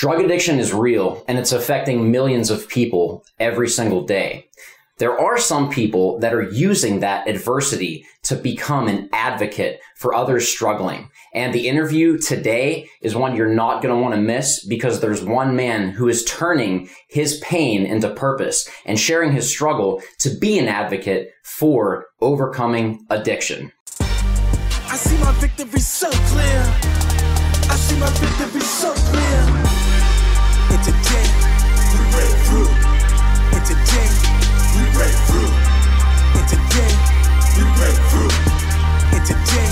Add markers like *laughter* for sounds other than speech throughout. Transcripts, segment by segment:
Drug addiction is real and it's affecting millions of people every single day. There are some people that are using that adversity to become an advocate for others struggling. And the interview today is one you're not going to want to miss because there's one man who is turning his pain into purpose and sharing his struggle to be an advocate for overcoming addiction. I see my victory so clear. I see my victory so clear. And today, we. And today, we. And today.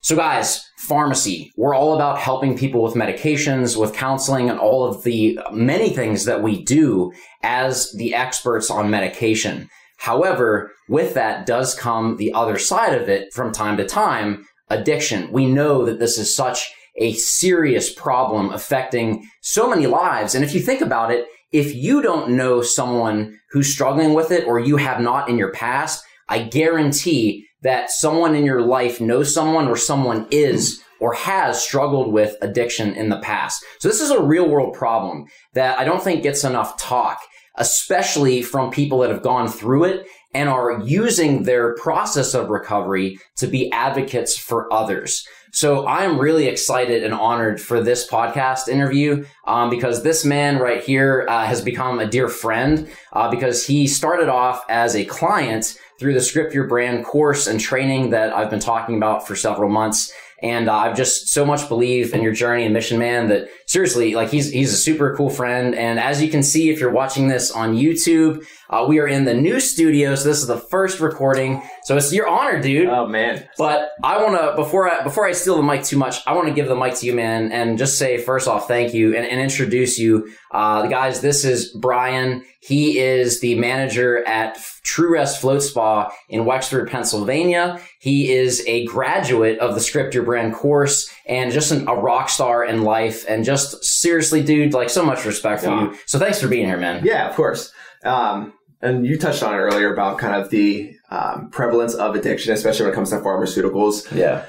So, guys, pharmacy. We're all about helping people with medications, with counseling, and all of the many things that we do as the experts on medication. However, with that does come the other side of it from time to time addiction. We know that this is such a serious problem affecting so many lives. And if you think about it, if you don't know someone who's struggling with it or you have not in your past, I guarantee that someone in your life knows someone or someone is or has struggled with addiction in the past. So this is a real world problem that I don't think gets enough talk, especially from people that have gone through it and are using their process of recovery to be advocates for others. So I'm really excited and honored for this podcast interview um, because this man right here uh, has become a dear friend uh, because he started off as a client through the Script Your Brand course and training that I've been talking about for several months. And uh, I've just so much believe in your journey and mission, man, that seriously, like he's, he's a super cool friend. And as you can see, if you're watching this on YouTube, uh, we are in the new studio. So this is the first recording. So it's your honor, dude. Oh man. But I want to, before I, before I steal the mic too much, I want to give the mic to you, man, and just say, first off, thank you and, and introduce you. Uh, guys, this is Brian. He is the manager at True Rest Float Spa in Wexford, Pennsylvania. He is a graduate of the Script Your Brand course and just an, a rock star in life. And just seriously, dude, like so much respect for yeah. you. So thanks for being here, man. Yeah, of course. Um, and you touched on it earlier about kind of the um, prevalence of addiction, especially when it comes to pharmaceuticals. Yeah.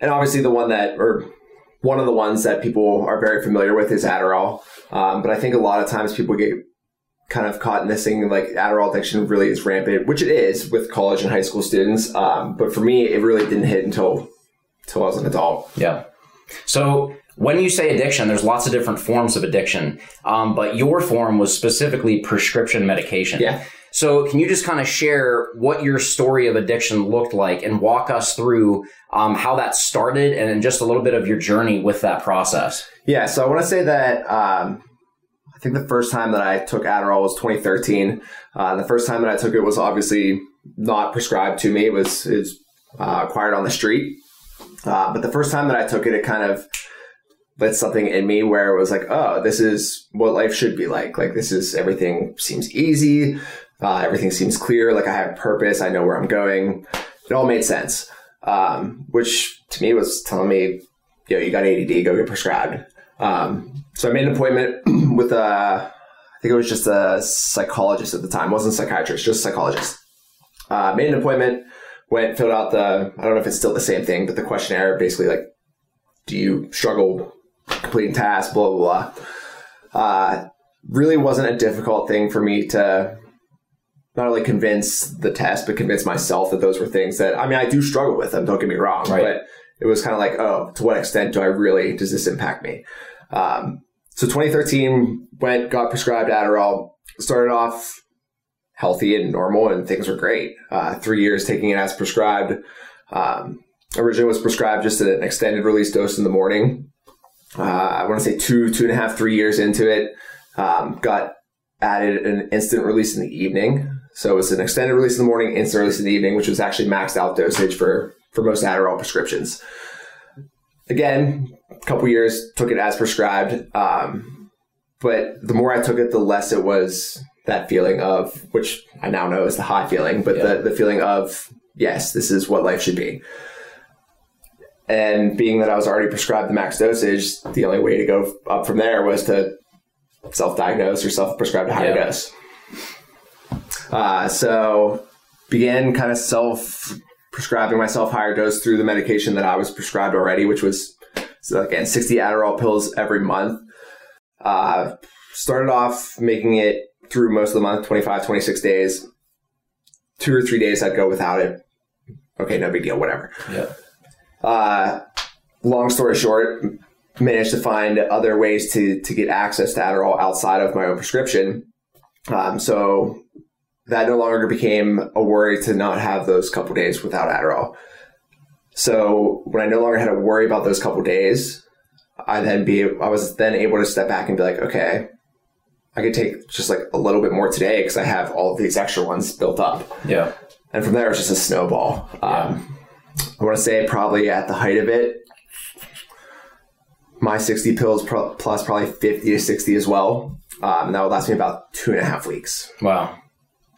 And obviously, the one that, or one of the ones that people are very familiar with is Adderall. Um, but I think a lot of times people get kind of caught in this thing like Adderall addiction really is rampant, which it is with college and high school students. Um, but for me, it really didn't hit until until I was an adult. Yeah. So when you say addiction, there's lots of different forms of addiction, um, but your form was specifically prescription medication. Yeah. So can you just kind of share what your story of addiction looked like and walk us through um, how that started and just a little bit of your journey with that process? Yeah. So I want to say that um, I think the first time that I took Adderall was 2013. Uh, the first time that I took it was obviously not prescribed to me. It was, uh, acquired on the street. Uh, but the first time that I took it, it kind of lit something in me where it was like, oh, this is what life should be like. Like this is everything seems easy. Uh, everything seems clear. Like I have purpose. I know where I'm going. It all made sense. Um, which to me was telling me, yo, you got ADD, go get prescribed. Um, so I made an appointment *clears throat* with a, I think it was just a psychologist at the time, it wasn't a psychiatrist, just a psychologist. Uh, made an appointment, went, filled out the, I don't know if it's still the same thing, but the questionnaire basically like, do you struggle completing tasks, blah, blah, blah. Uh, really wasn't a difficult thing for me to not only convince the test, but convince myself that those were things that, I mean, I do struggle with them, don't get me wrong, right. but it was kind of like, oh, to what extent do I really, does this impact me? Um, so 2013 went, got prescribed Adderall, started off healthy and normal and things were great. Uh, three years taking it as prescribed. Um, originally was prescribed just an extended release dose in the morning. Uh, I want to say two, two and a half, three years into it, um, got added an instant release in the evening. So it was an extended release in the morning, instant release in the evening, which was actually maxed out dosage for, for most Adderall prescriptions. Again, a couple years, took it as prescribed. Um, but the more I took it, the less it was that feeling of, which I now know is the high feeling, but yeah. the, the feeling of, yes, this is what life should be. And being that I was already prescribed the max dosage, the only way to go up from there was to self diagnose or self prescribe a higher yeah. dose. Uh, so began kind of self prescribing myself higher dose through the medication that I was prescribed already, which was So again, 60 Adderall pills every month. Uh, started off making it through most of the month, 25, 26 days. Two or three days I'd go without it. Okay, no big deal, whatever. Yeah. Uh, long story short, managed to find other ways to to get access to Adderall outside of my own prescription. Um, so that no longer became a worry to not have those couple days without Adderall. So when I no longer had to worry about those couple days, I then be I was then able to step back and be like, okay, I could take just like a little bit more today because I have all of these extra ones built up. Yeah. And from there, it was just a snowball. Um, I want to say probably at the height of it, my 60 pills pro- plus probably 50 to 60 as well. Um, and that would last me about two and a half weeks. Wow.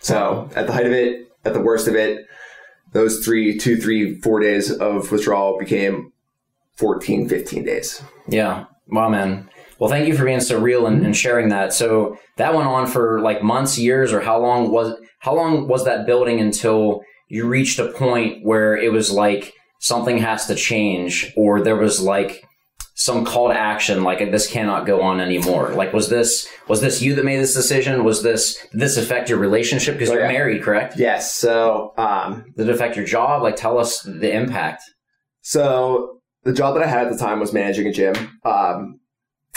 So at the height of it, at the worst of it, those three, two, three, four days of withdrawal became 14, 15 days. Yeah. Wow, man. Well, thank you for being so real and, and sharing that. So that went on for like months, years, or how long was how long was that building until you reached a point where it was like something has to change, or there was like some call to action, like this cannot go on anymore. Like, was this was this you that made this decision? Was this this affect your relationship because Oh, you're yeah. married, correct? Yes. So, um, Did it affect your job? Like, tell us the impact. So the job that I had at the time was managing a gym. Um,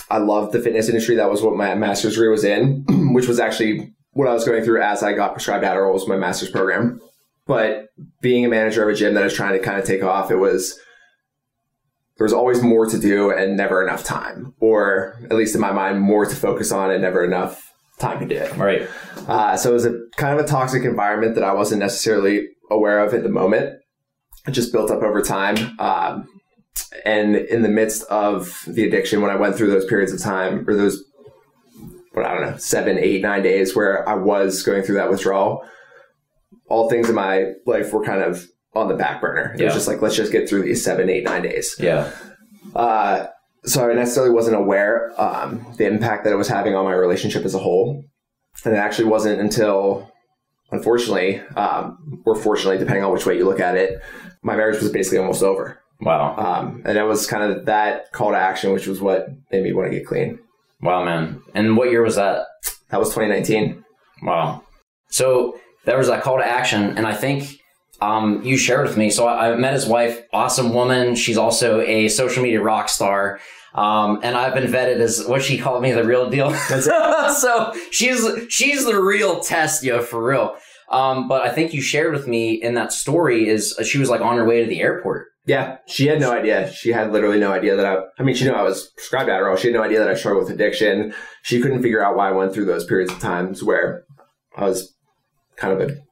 I loved the fitness industry. That was what my master's degree was in, *clears throat* which was actually what I was going through as I got prescribed Adderall was my master's program. But being a manager of a gym that is trying to kind of take off, it was there was always more to do and never enough time, or at least in my mind, more to focus on and never enough time to do it. Right. Uh, so it was a kind of a toxic environment that I wasn't necessarily aware of at the moment. It just built up over time. Um, and in the midst of the addiction, when I went through those periods of time, or those, what I don't know, seven, eight, nine days where I was going through that withdrawal, all things in my life were kind of on the back burner. It Yeah. was just like, let's just get through these seven, eight, nine days. Yeah. Uh, so I necessarily wasn't aware um, the impact that it was having on my relationship as a whole, and it actually wasn't until, unfortunately, um, or fortunately, depending on which way you look at it, my marriage was basically almost over, Wow. um, and that was kind of that call to action, which was what made me want to get clean. Wow, man. And what year was that? That was 2019. Wow. So there was that call to action, and I think um, you shared with me. So I, I met his wife, awesome woman. She's also a social media rock star. Um, and I've been vetted as what she called me the real deal. *laughs* so she's she's the real test, yo, for real. Um, but I think you shared with me in that story is uh, she was like on her way to the airport. Yeah, she had no idea. She had literally no idea that I. I mean, she knew I was prescribed Adderall. She had no idea that I struggled with addiction. She couldn't figure out why I went through those periods of times where I was kind of a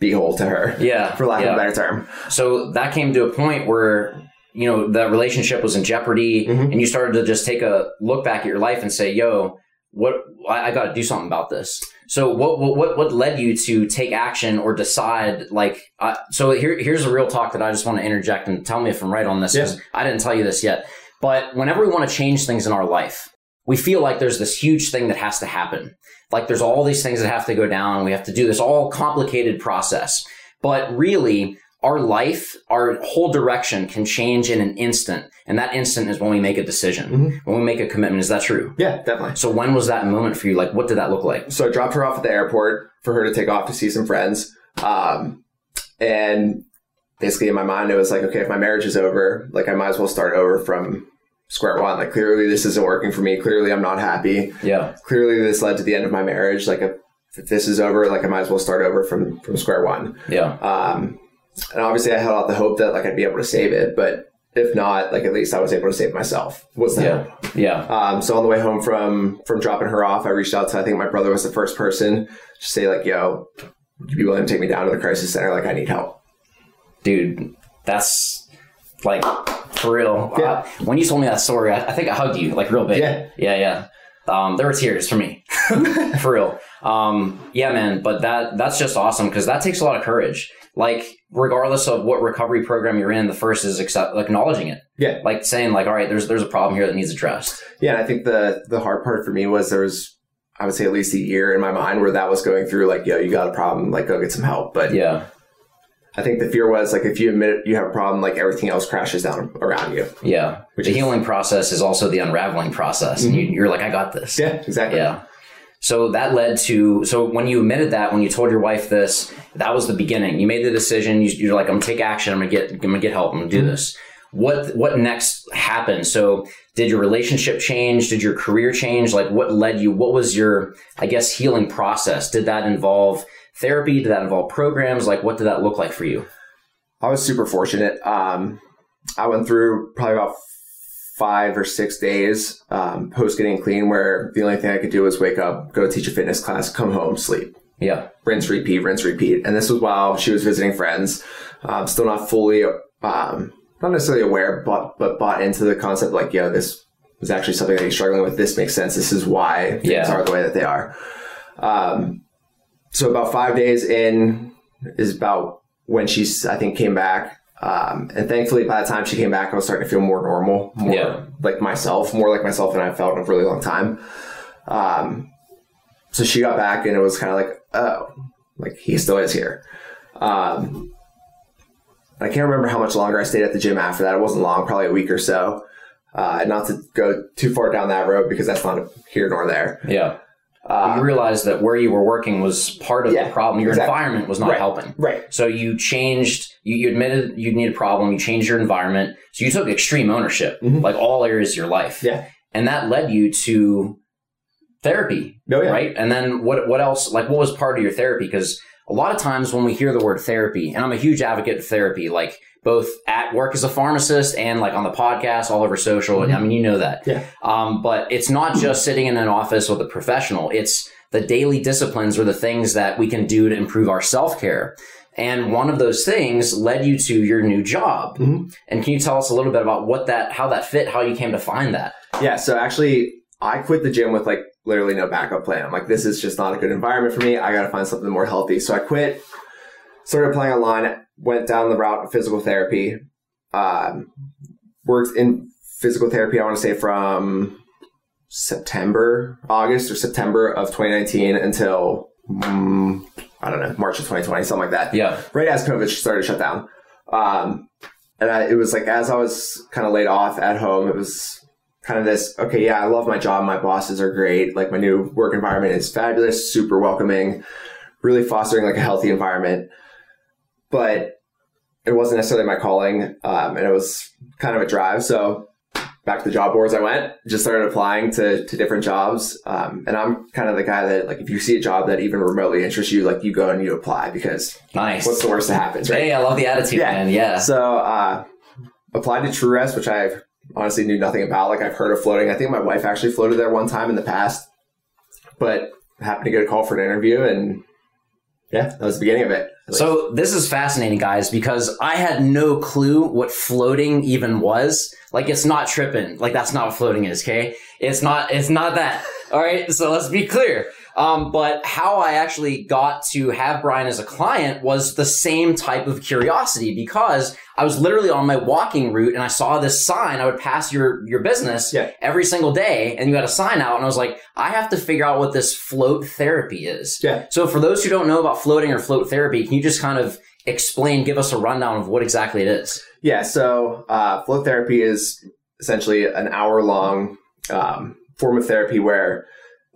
beehole to her, Yeah, for lack yeah. of a better term. So that came to a point where you know the relationship was in jeopardy, Mhm. and you started to just take a look back at your life and say, "Yo, what? I, I got to do something about this." So what what what led you to take action or decide like? Uh, so here here's a real talk that I just want to interject and tell me if I'm right on this because I didn't tell you this yet. But whenever we want to change things in our life, we feel like there's this huge thing that has to happen. Like there's all these things that have to go down. We have to do this all complicated process. But really, our life, our whole direction can change in an instant. And that instant is when we make a decision, Mhm. when we make a commitment. Is that true? Yeah, definitely. So when was that moment for you? Like, what did that look like? So I dropped her off at the airport for her to take off to see some friends. Um, and basically in my mind, it was like, okay, if my marriage is over, like I might as well start over from square one. Like clearly this isn't working for me. Clearly I'm not happy. Yeah. Clearly this led to the end of my marriage. Like if, if this is over, like I might as well start over from, from square one. Yeah. Um, and obviously I held out the hope that like I'd be able to save it, but if not, like at least I was able to save myself. Was the Yeah. Yeah. Um, so on the way home from from dropping her off, I reached out to I think my brother was the first person to say like, "Yo, would you be willing to take me down to the crisis center? Like, I need help." Dude, that's like for real. Yeah. Uh, when you told me that story, I, I think I hugged you like real big. Yeah. Yeah. Yeah. Um, there were tears for me, *laughs* for real. Um, yeah, man. But that that's just awesome because that takes a lot of courage. Like, regardless of what recovery program you're in, the first is accept, acknowledging it. Yeah, Like saying, like, all right, there's there's a problem here that needs addressed. yeah. And I think the the hard part for me was there was I would say at least a year in my mind where that was going through like, "Yo, you got a problem? Like, go get some help." But Yeah. I think the fear was like if you admit you have a problem, like everything else crashes down around you. Yeah. Which the is- healing process is also the unraveling process. And you, mm-hmm. you're like, I got this. Yeah, exactly. Yeah. So that led to so when you admitted that when you told your wife this that was the beginning you made the decision you, you're like I'm gonna take action I'm gonna get I'm gonna get help I'm gonna do mm-hmm. this what what next happened so did your relationship change did your career change like what led you what was your I guess healing process did that involve therapy did that involve programs like what did that look like for you I was super fortunate. Um, I went through probably about five or six days um, post getting clean, where the only thing I could do was wake up, go teach a fitness class, come home, sleep, yeah rinse, repeat, rinse, repeat. And this was while she was visiting friends. Um, still not fully, um, not necessarily aware, but but bought into the concept like, yo, this is actually something that you're struggling with. This makes sense. This is why things Yeah. are the way that they are. Um, so about five days in is about when she's I think came back. Um, and thankfully, by the time she came back, I was starting to feel more normal, more Yeah. like myself, more like myself than I felt in a really long time. Um, so she got back, and it was kind of like, oh, like he still is here. Um, I can't remember how much longer I stayed at the gym after that. It wasn't long, probably a week or so. Uh, not to go too far down that road because that's not here nor there. yeah Uh, you realized that where you were working was part of Yeah, the problem your exactly. environment was not Right. helping right. So you changed, you, you admitted you need a problem, you changed your environment. So you took extreme ownership, Mhm. like all areas of your life. Yeah. And that led you to therapy, Oh, yeah. right? And then what, what else, like what was part of your therapy? Because a lot of times when we hear the word therapy, and I'm a huge advocate of therapy, like both at work as a pharmacist and like on the podcast, all over social. Mhm. I mean, you know that. Yeah. Um, but it's not *clears throat* just sitting in an office with a professional. It's the daily disciplines or the things that we can do to improve our self care. And one of those things led you to your new job. Mhm. And can you tell us a little bit about what that, how that fit, how you came to find that? Yeah, so actually, I quit the gym with like literally no backup plan. I'm like, this is just not a good environment for me. I got to find something more healthy. So I quit, started playing online, went down the route of physical therapy, um, worked in physical therapy, I want to say from September, August or September of 2019 until, mm, I don't know, March of 2020, something like that Yeah. right as COVID started to shut down. Um, and I, it was like as I was kind of laid off at home, it was kind of this. Okay, yeah, I love my job. My bosses are great. Like my new work environment is fabulous, super welcoming, really fostering like a healthy environment. But it wasn't necessarily my calling, um, and it was kind of a drive. So back to the job boards I went, just started applying to, to different jobs. Um, and I'm kind of the guy that like, if you see a job that even remotely interests you, like you go and you apply because Nice. what's the worst that happens, right? Hey, I love the attitude, Yeah. man. Yeah. So, uh, applied to TrueRest, which I honestly knew nothing about. Like I've heard of floating. I think my wife actually floated there one time in the past, but happened to get a call for an interview and yeah, that was the beginning of it. So this is fascinating, guys, because I had no clue what floating even was. Like, it's not tripping. Like, that's not what floating is. Okay, it's not. It's not that. All right. So let's be clear. Um, but how I actually got to have Brian as a client was the same type of curiosity because I was literally on my walking route and I saw this sign. I would pass your your business Yeah. every single day, and you had a sign out, and I was like, I have to figure out what this float therapy is. yeah. So, for those who don't know about floating or float therapy, can you just kind of explain, give us a rundown of what exactly it is? Yeah. So, uh, float therapy is essentially an hour long, um, form of therapy where,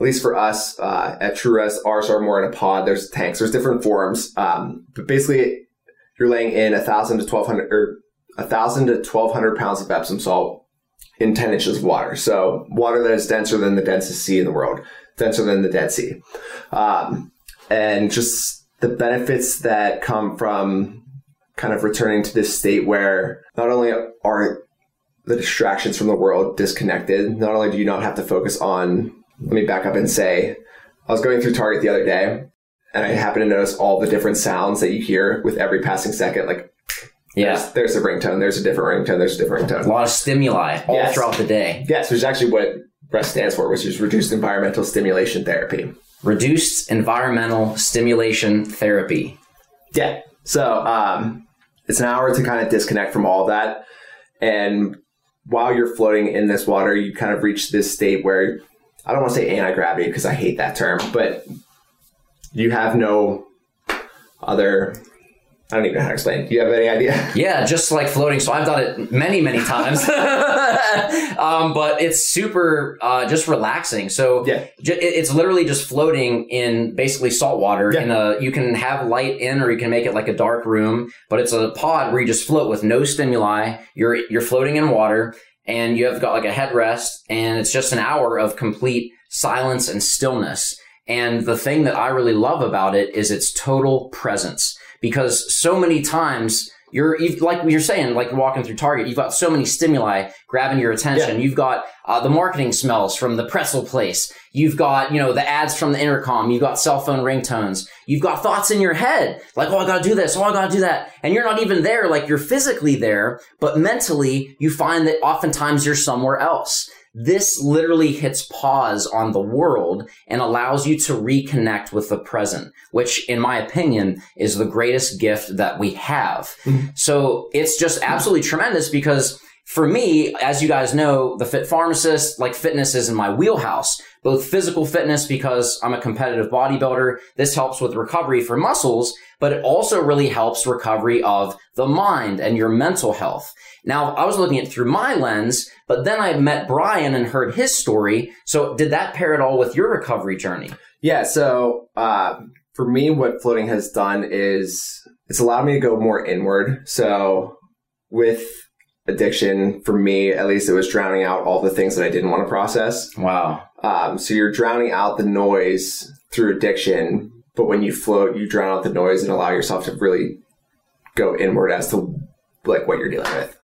at least for us, uh, at True Rest, ours are more in a pod. There's tanks, there's different forms. Um, but basically you're laying in a thousand to 1200 or a thousand to 1200 pounds of Epsom salt in 10 inches of water. So water that is denser than the densest sea in the world, denser than the Dead Sea. Um, and just the benefits that come from kind of returning to this state where not only are the distractions from the world disconnected, not only do you not have to focus on, let me back up and say, I was going through Target the other day and I happened to notice all the different sounds that you hear with every passing second. Like, Yeah. there's, there's a ringtone, there's a different ringtone, there's a different ringtone. A lot of stimuli all Yes. throughout the day. Yes, which is actually what REST stands for, which is Reduced Environmental Stimulation Therapy. Reduced environmental stimulation therapy. Yeah. So um, it's an hour to kind of disconnect from all that. And while you're floating in this water, you kind of reach this state where I don't want to say anti gravity because I hate that term, but you have no other I don't even know how to explain. Do you have any idea? *laughs* Yeah, just like floating. So I've done it many, many times. *laughs* um, but it's super uh, just relaxing. So Yeah. it- it's literally just floating in basically salt water. Yeah. In a, you can have light in, or you can make it like a dark room. But it's a pod where you just float with no stimuli. You're you're floating in water, and you have got like a headrest, and it's just an hour of complete silence and stillness. And the thing that I really love about it is its total presence because so many times you're you- like you're saying, like walking through Target, you've got so many stimuli grabbing your attention. You've got uh, the marketing smells from the pretzel place. You've got you know the ads from the intercom. You've got cell phone ringtones. You've got thoughts in your head like, oh, I gotta do this. Oh, I gotta do that. And you're not even there. Like you're physically there, but mentally you find that oftentimes you're somewhere else. This literally hits pause on the world and allows you to reconnect with the present, which in my opinion is the greatest gift that we have. Mm-hmm. So it's just absolutely tremendous because for me, as you guys know, the fit pharmacist, like fitness is in my wheelhouse, both physical fitness because I'm a competitive bodybuilder. This helps with recovery for muscles, but it also really helps recovery of the mind and your mental health. Now, I was looking at it through my lens, but then I met Brian and heard his story. So did that pair at all with your recovery journey? Yeah. So uh, for me, what floating has done is it's allowed me to go more inward. So with addiction, for me at least, it was drowning out all the things that I didn't want to process. Wow. Um, so you're drowning out the noise through addiction, but when you float, you drown out the noise and allow yourself to really go inward as to like what you're dealing with.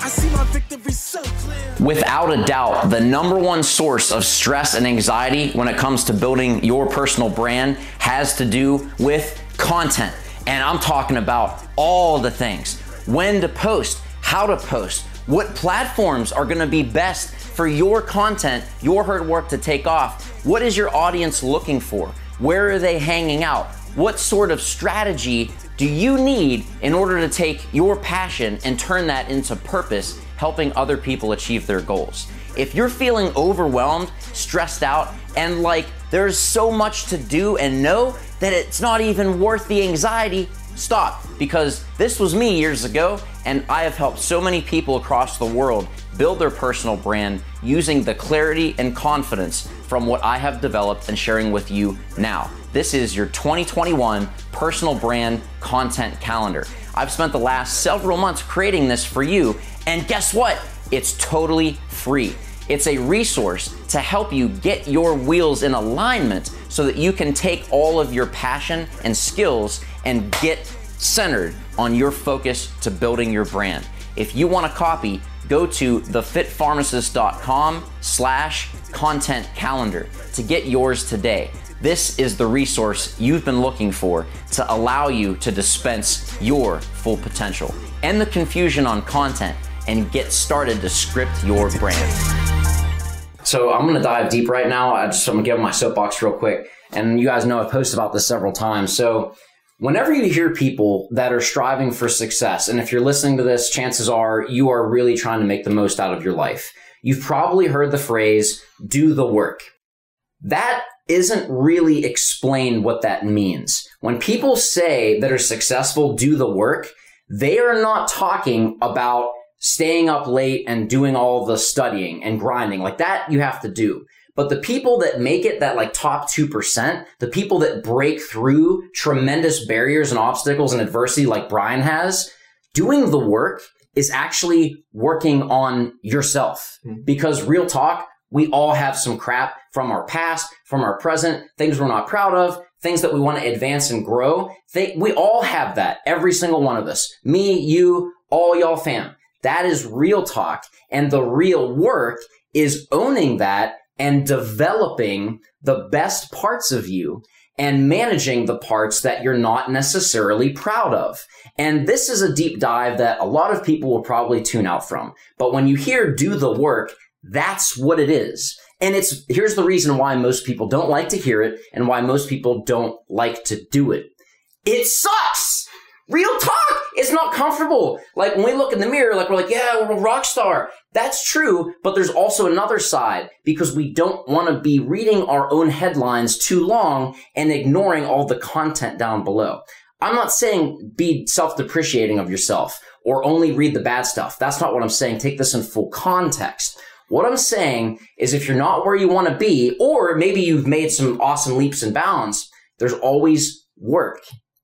I see my victory so clear. Without a doubt, the number one source of stress and anxiety when it comes to building your personal brand has to do with content. And I'm talking about all the things when to post, how to post, what platforms are gonna be best for your content, your hard work to take off. What is your audience looking for? Where are they hanging out? What sort of strategy do you need in order to take your passion and turn that into purpose, helping other people achieve their goals? If you're feeling overwhelmed, stressed out, and like there's so much to do and know that it's not even worth the anxiety, stop. Because this was me years ago, and I have helped so many people across the world build their personal brand using the clarity and confidence from what I have developed and sharing with you now. This is your 2021 personal brand content calendar. I've spent the last several months creating this for you, and guess what? It's totally free. It's a resource to help you get your wheels in alignment so that you can take all of your passion and skills and get centered on your focus to building your brand. If you want a copy, go to thefitpharmacist.com slash content calendar to get yours today. This is the resource you've been looking for to allow you to dispense your full potential. End the confusion on content and get started to script your brand. So I'm gonna dive deep right now. I just I'm gonna give my soapbox real quick. And you guys know I've posted about this several times. So whenever you hear people that are striving for success, and if you're listening to this, chances are you are really trying to make the most out of your life. You've probably heard the phrase, do the work. That isn't really explained what that means. When people say that are successful, do the work, they are not talking about staying up late and doing all the studying and grinding. Like that you have to do. But the people that make it that like top 2%, the people that break through tremendous barriers and obstacles and adversity like Brian has, doing the work is actually working on yourself. Hmm. Because real talk, we all have some crap from our past, from our present, things we're not proud of, things that we want to advance and grow. They, we all have that, every single one of us. Me, you, all y'all fam. That is real talk. And the real work is owning that and developing the best parts of you and managing the parts that you're not necessarily proud of. And this is a deep dive that a lot of people will probably tune out from. But when you hear do the work, that's what it is. And it's, here's the reason why most people don't like to hear it and why most people don't like to do it. It sucks! Real talk! It's not comfortable. Like when we look in the mirror, like we're like, yeah, we're a rock star. That's true, but there's also another side because we don't want to be reading our own headlines too long and ignoring all the content down below. I'm not saying be self-depreciating of yourself or only read the bad stuff. That's not what I'm saying. Take this in full context. What I'm saying is if you're not where you want to be, or maybe you've made some awesome leaps and bounds, there's always work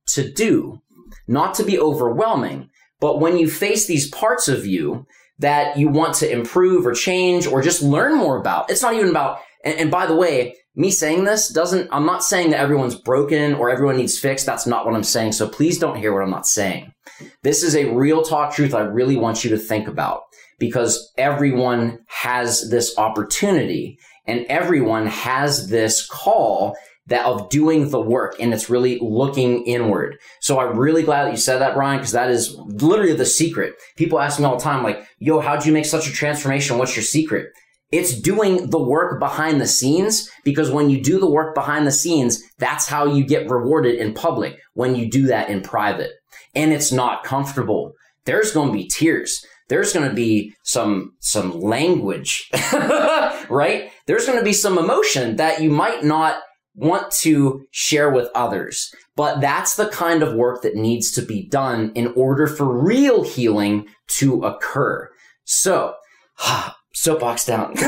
to do, not to be overwhelming. But when you face these parts of you that you want to improve or change or just learn more about, it's not even about, and, and by the way, me saying this doesn't, I'm not saying that everyone's broken or everyone needs fixed. That's not what I'm saying. So please don't hear what I'm not saying. This is a real talk truth I really want you to think about because everyone has this opportunity and everyone has this call that of doing the work and it's really looking inward. So I'm really glad that you said that, Brian, because that is literally the secret. People ask me all the time, like, yo, how'd you make such a transformation? What's your secret? It's doing the work behind the scenes because when you do the work behind the scenes, that's how you get rewarded in public when you do that in private. And it's not comfortable. There's going to be tears. There's going to be some, some language, *laughs* right? There's going to be some emotion that you might not want to share with others. But that's the kind of work that needs to be done in order for real healing to occur. So, *sighs* soapbox down. *laughs*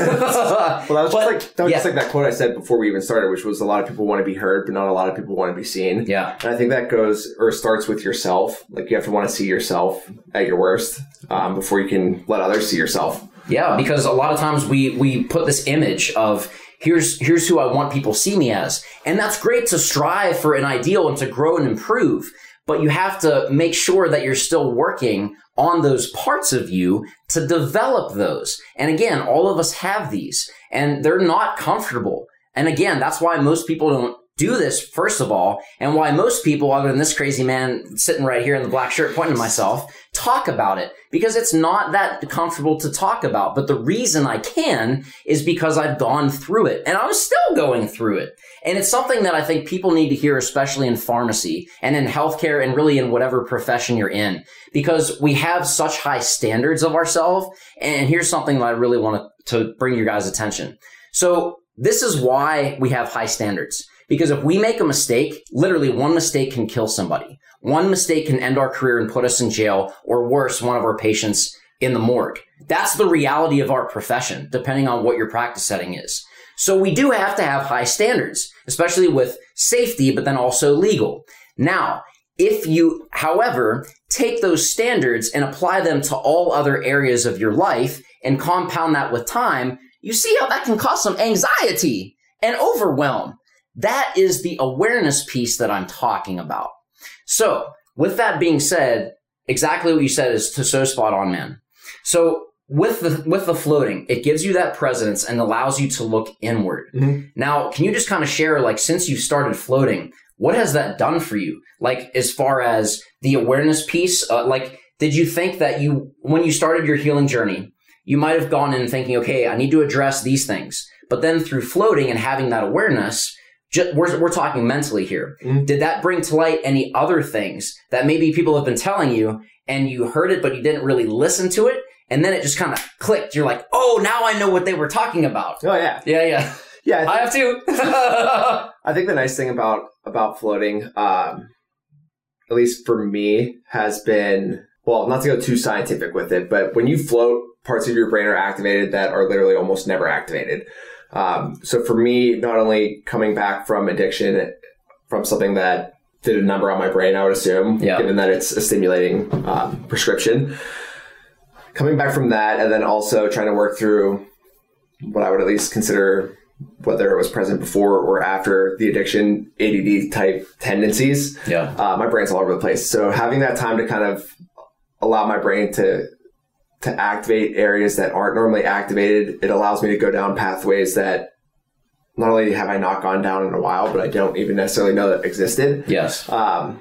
Well, that was But- just like that was yeah. just like that quote I said before we even started, which was a lot of people want to be heard, but not a lot of people want to be seen. yeah. And I think that goes or starts with yourself. Like you have to want to see yourself at your worst um, before you can let others see yourself. Yeah, because a lot of times we we put this image of here's here's who I want people to see me as. And that's great to strive for an ideal and to grow and improve, but you have to make sure that you're still working on those parts of you to develop those. And again, all of us have these and they're not comfortable. And again, that's why most people don't do this first of all, and why most people, other than this crazy man sitting right here in the black shirt pointing to myself, talk about it because it's not that comfortable to talk about. But the reason I can is because I've gone through it and I'm still going through it. And it's something that I think people need to hear, especially in pharmacy and in healthcare and really in whatever profession you're in, because we have such high standards of ourselves. And here's something that I really want to bring your guys' attention. So this is why we have high standards. Because if we make a mistake, literally one mistake can kill somebody. One mistake can end our career and put us in jail, or worse, one of our patients in the morgue. That's the reality of our profession, depending on what your practice setting is. So we do have to have high standards, especially with safety, but then also legal. Now, if you, however, take those standards and apply them to all other areas of your life and compound that with time, you see how that can cause some anxiety and overwhelm. That is the awareness piece that I'm talking about. So, with that being said, exactly what you said is to so spot on, man. So, with the with the floating, it gives you that presence and allows you to look inward. Mhm. Now, can you just kind of share, like, since you started floating, what has that done for you? Like, as far as the awareness piece, uh, like, did you think that you, when you started your healing journey, you might have gone in thinking, okay, I need to address these things. But then through floating and having that awareness, ju- we're, we're talking mentally here. Mhm. Did that bring to light any other things that maybe people have been telling you and you heard it, but you didn't really listen to it? And then it just kind of clicked. You're like, oh, now I know what they were talking about. Oh yeah, Yeah, yeah. yeah. I, *laughs* I have to. *laughs* *laughs* I think the nice thing about about floating, um, at least for me, has been well, not to go too scientific with it, but when you float, parts of your brain are activated that are literally almost never activated. Um, so for me, not only coming back from addiction, from something that did a number on my brain, I would assume, Yeah. given that it's a stimulating um, prescription. Coming back from that, and then also trying to work through what I would at least consider whether it was present before or after the addiction ADD type tendencies. yeah. Uh, my brain's all over the place. So having that time to kind of allow my brain to to activate areas that aren't normally activated, it allows me to go down pathways that not only have I not gone down in a while, but I don't even necessarily know that existed. Yes. Um,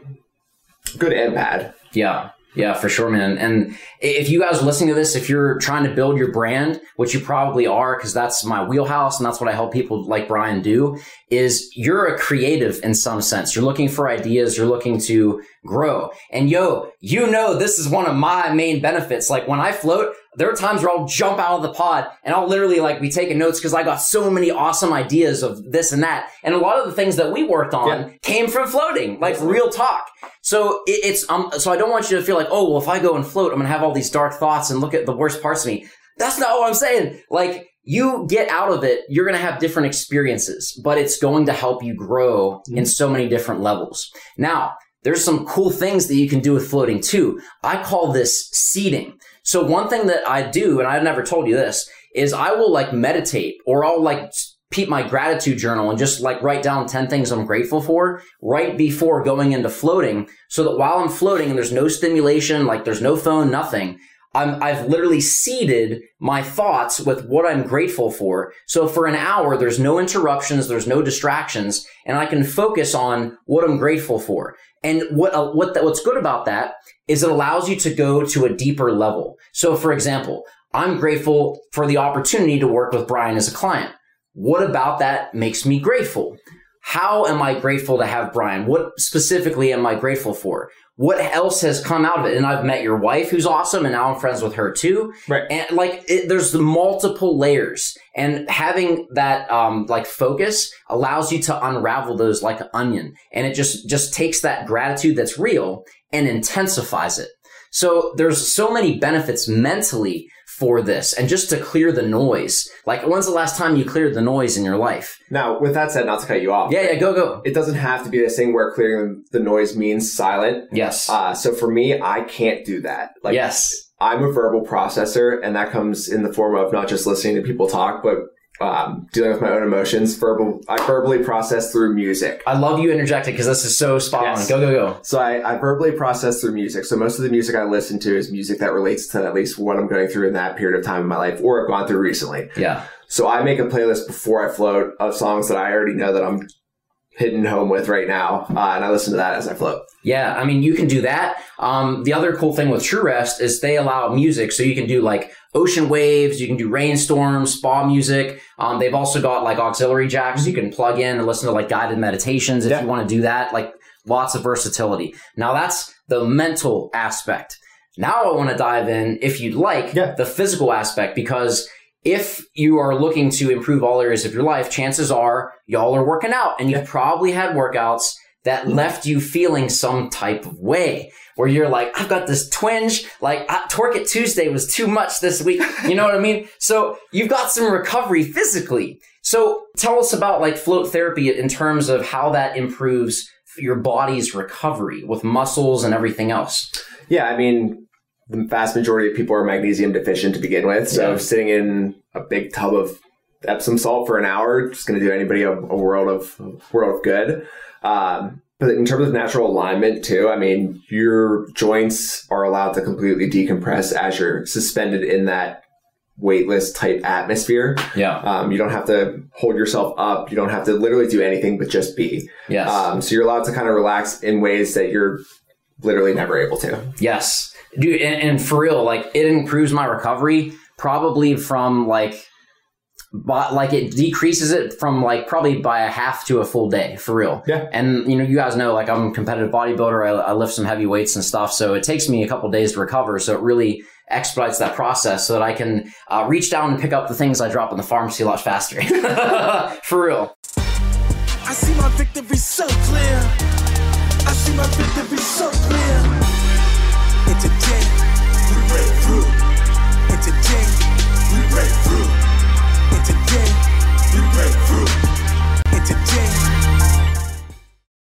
good and bad. Yeah. Yeah, for sure, man. And if you guys are listening to this, if you're trying to build your brand, which you probably are, because that's my wheelhouse and that's what I help people like Brian do, is you're a creative in some sense. You're looking for ideas. You're looking to grow. And yo, you know, this is one of my main benefits. Like when I float, there are times where I'll jump out of the pod and I'll literally like be taking notes because I got so many awesome ideas of this and that. And a lot of the things that we worked on Yeah. came from floating, like real talk. So it, it's um. So I don't want you to feel like, oh, well, if I go and float, I'm gonna have all these dark thoughts and look at the worst parts of me. That's not what I'm saying. Like you get out of it, you're gonna have different experiences, but it's going to help you grow in so many different levels. Now, there's some cool things that you can do with floating too. I call this seeding. So one thing that I do, and I've never told you this, is I will like meditate or I'll like keep my gratitude journal and just like write down 10 things I'm grateful for right before going into floating so that while I'm floating and there's no stimulation, like there's no phone, nothing, I'm, I've literally seeded my thoughts with what I'm grateful for. So for an hour, there's no interruptions, there's no distractions, and I can focus on what I'm grateful for. And what uh, what the, what's good about that is it allows you to go to a deeper level. So for example, I'm grateful for the opportunity to work with Brian as a client. What about that makes me grateful? How am I grateful to have Brian? What specifically am I grateful for? What else has come out of it? And I've met your wife, who's awesome, and now I'm friends with her too. Right. And like, it, there's multiple layers, and having that um, like focus allows you to unravel those like an onion, and it just just takes that gratitude that's real and intensifies it. So there's so many benefits mentally for this, and just to clear the noise. Like, when's the last time you cleared the noise in your life? Now, with that said, not to cut you off, Yeah, yeah, go, go. it doesn't have to be this thing where clearing the noise means silent. Yes. Uh, so for me, I can't do that. Like, yes. I'm a verbal processor, and that comes in the form of not just listening to people talk, but um, dealing with my own emotions. Verbal, I verbally process through music. I love you interjecting because this is so spot Yes. on. Go, go, go. So I, I verbally process through music. So most of the music I listen to is music that relates to at least what I'm going through in that period of time in my life, or I've gone through recently. Yeah. So I make a playlist before I float of songs that I already know that I'm hitting home with right now, uh, and I listen to that as I float. Yeah, I mean, you can do that. Um, the other cool thing with True Rest is they allow music, so you can do like ocean waves, you can do rainstorms, spa music. Um, they've also got like auxiliary jacks you can plug in and listen to like guided meditations if Yeah. you want to do that. Like lots of versatility. Now that's the mental aspect. Now I want to dive in, if you'd like, Yeah. the physical aspect because if you are looking to improve all areas of your life, chances are y'all are working out and you've probably had workouts that left you feeling some type of way where you're like, I've got this twinge, like uh, Torque It Tuesday was too much this week. *laughs* You know what I mean? So you've got some recovery physically. So tell us about like float therapy in terms of how that improves your body's recovery with muscles and everything else. Yeah, I mean, the vast majority of people are magnesium deficient to begin with. So Yeah. sitting in a big tub of Epsom salt for an hour is going to do anybody a, a world of world of good. Um, but in terms of natural alignment too, I mean, your joints are allowed to completely decompress as you're suspended in that weightless type atmosphere. Yeah. Um, you don't have to hold yourself up. You don't have to literally do anything but just be. Yes. Um, so you're allowed to kind of relax in ways that you're literally never able to. Yes, dude, and, and for real, like it improves my recovery probably from like, but like it decreases it from like probably by a half to a full day for real. Yeah. And you know, you guys know, like I'm a competitive bodybuilder. I, I lift some heavy weights and stuff, so it takes me a couple days to recover. So it really expedites that process so that I can uh, reach down and pick up the things I drop in the pharmacy a lot faster. *laughs* for real. I see my victory so clear. I see my victory so clear. With today we break through. With today we break through. With today we break through. With today.